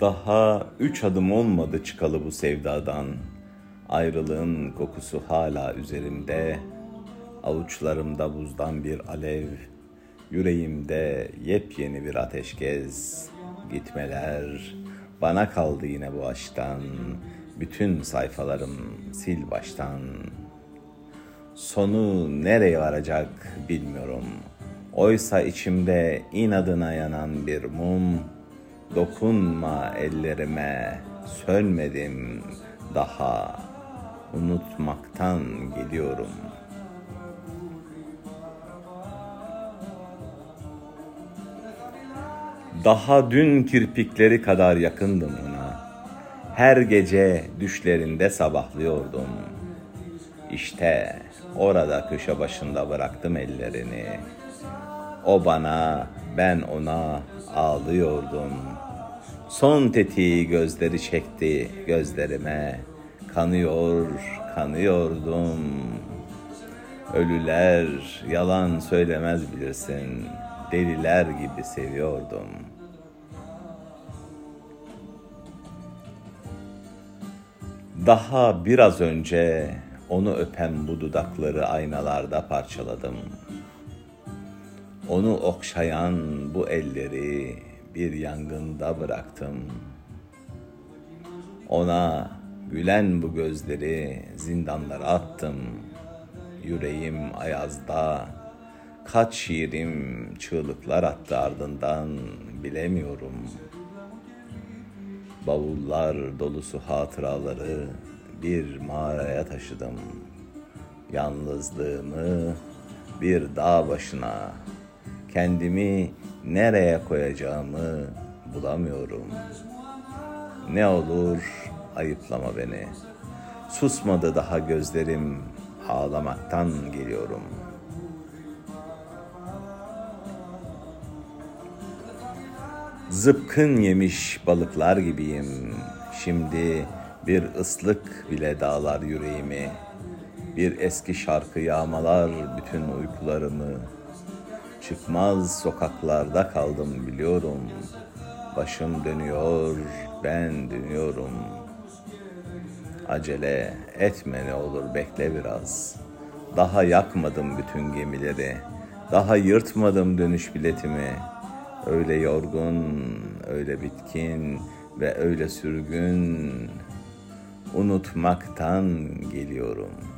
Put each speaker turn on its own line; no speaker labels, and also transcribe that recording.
Daha üç adım olmadı çıkalı bu sevdadan. Ayrılığın kokusu hala üzerimde. Avuçlarımda buzdan bir alev. Yüreğimde yepyeni bir ateşkez. Gitmeler bana kaldı yine bu aşktan. Bütün sayfalarım sil baştan. Sonu nereye varacak bilmiyorum. Oysa içimde inadına yanan bir mum Dokunma ellerime, sönmedim daha. Unutmaktan geliyorum. Daha dün kirpikleri kadar yakındım ona. Her gece düşlerinde sabahlıyordum. İşte orada köşe başında bıraktım ellerini. O bana, ben ona ağlıyordum. Son tetiği gözleri çekti gözlerime. Kanıyor, kanıyordum. Ölüler yalan söylemez bilirsin. Deliler gibi seviyordum. Daha biraz önce onu öpen bu dudakları aynalarda parçaladım.'' Onu okşayan bu elleri bir yangında bıraktım. Ona gülen bu gözleri zindanlara attım. Yüreğim ayazda, kaç şiirim çığlıklar attı ardından bilemiyorum. Bavullar dolusu hatıraları bir mağaraya taşıdım. Yalnızlığımı bir dağ başına kendimi nereye koyacağımı bulamıyorum. Ne olur ayıplama beni. Susmadı daha gözlerim, ağlamaktan geliyorum. Zıpkın yemiş balıklar gibiyim. Şimdi bir ıslık bile dağlar yüreğimi. Bir eski şarkı yağmalar bütün uykularımı. Çıkmaz sokaklarda kaldım biliyorum. Başım dönüyor, ben dönüyorum. Acele etme ne olur bekle biraz. Daha yakmadım bütün gemileri. Daha yırtmadım dönüş biletimi. Öyle yorgun, öyle bitkin ve öyle sürgün. Unutmaktan geliyorum.''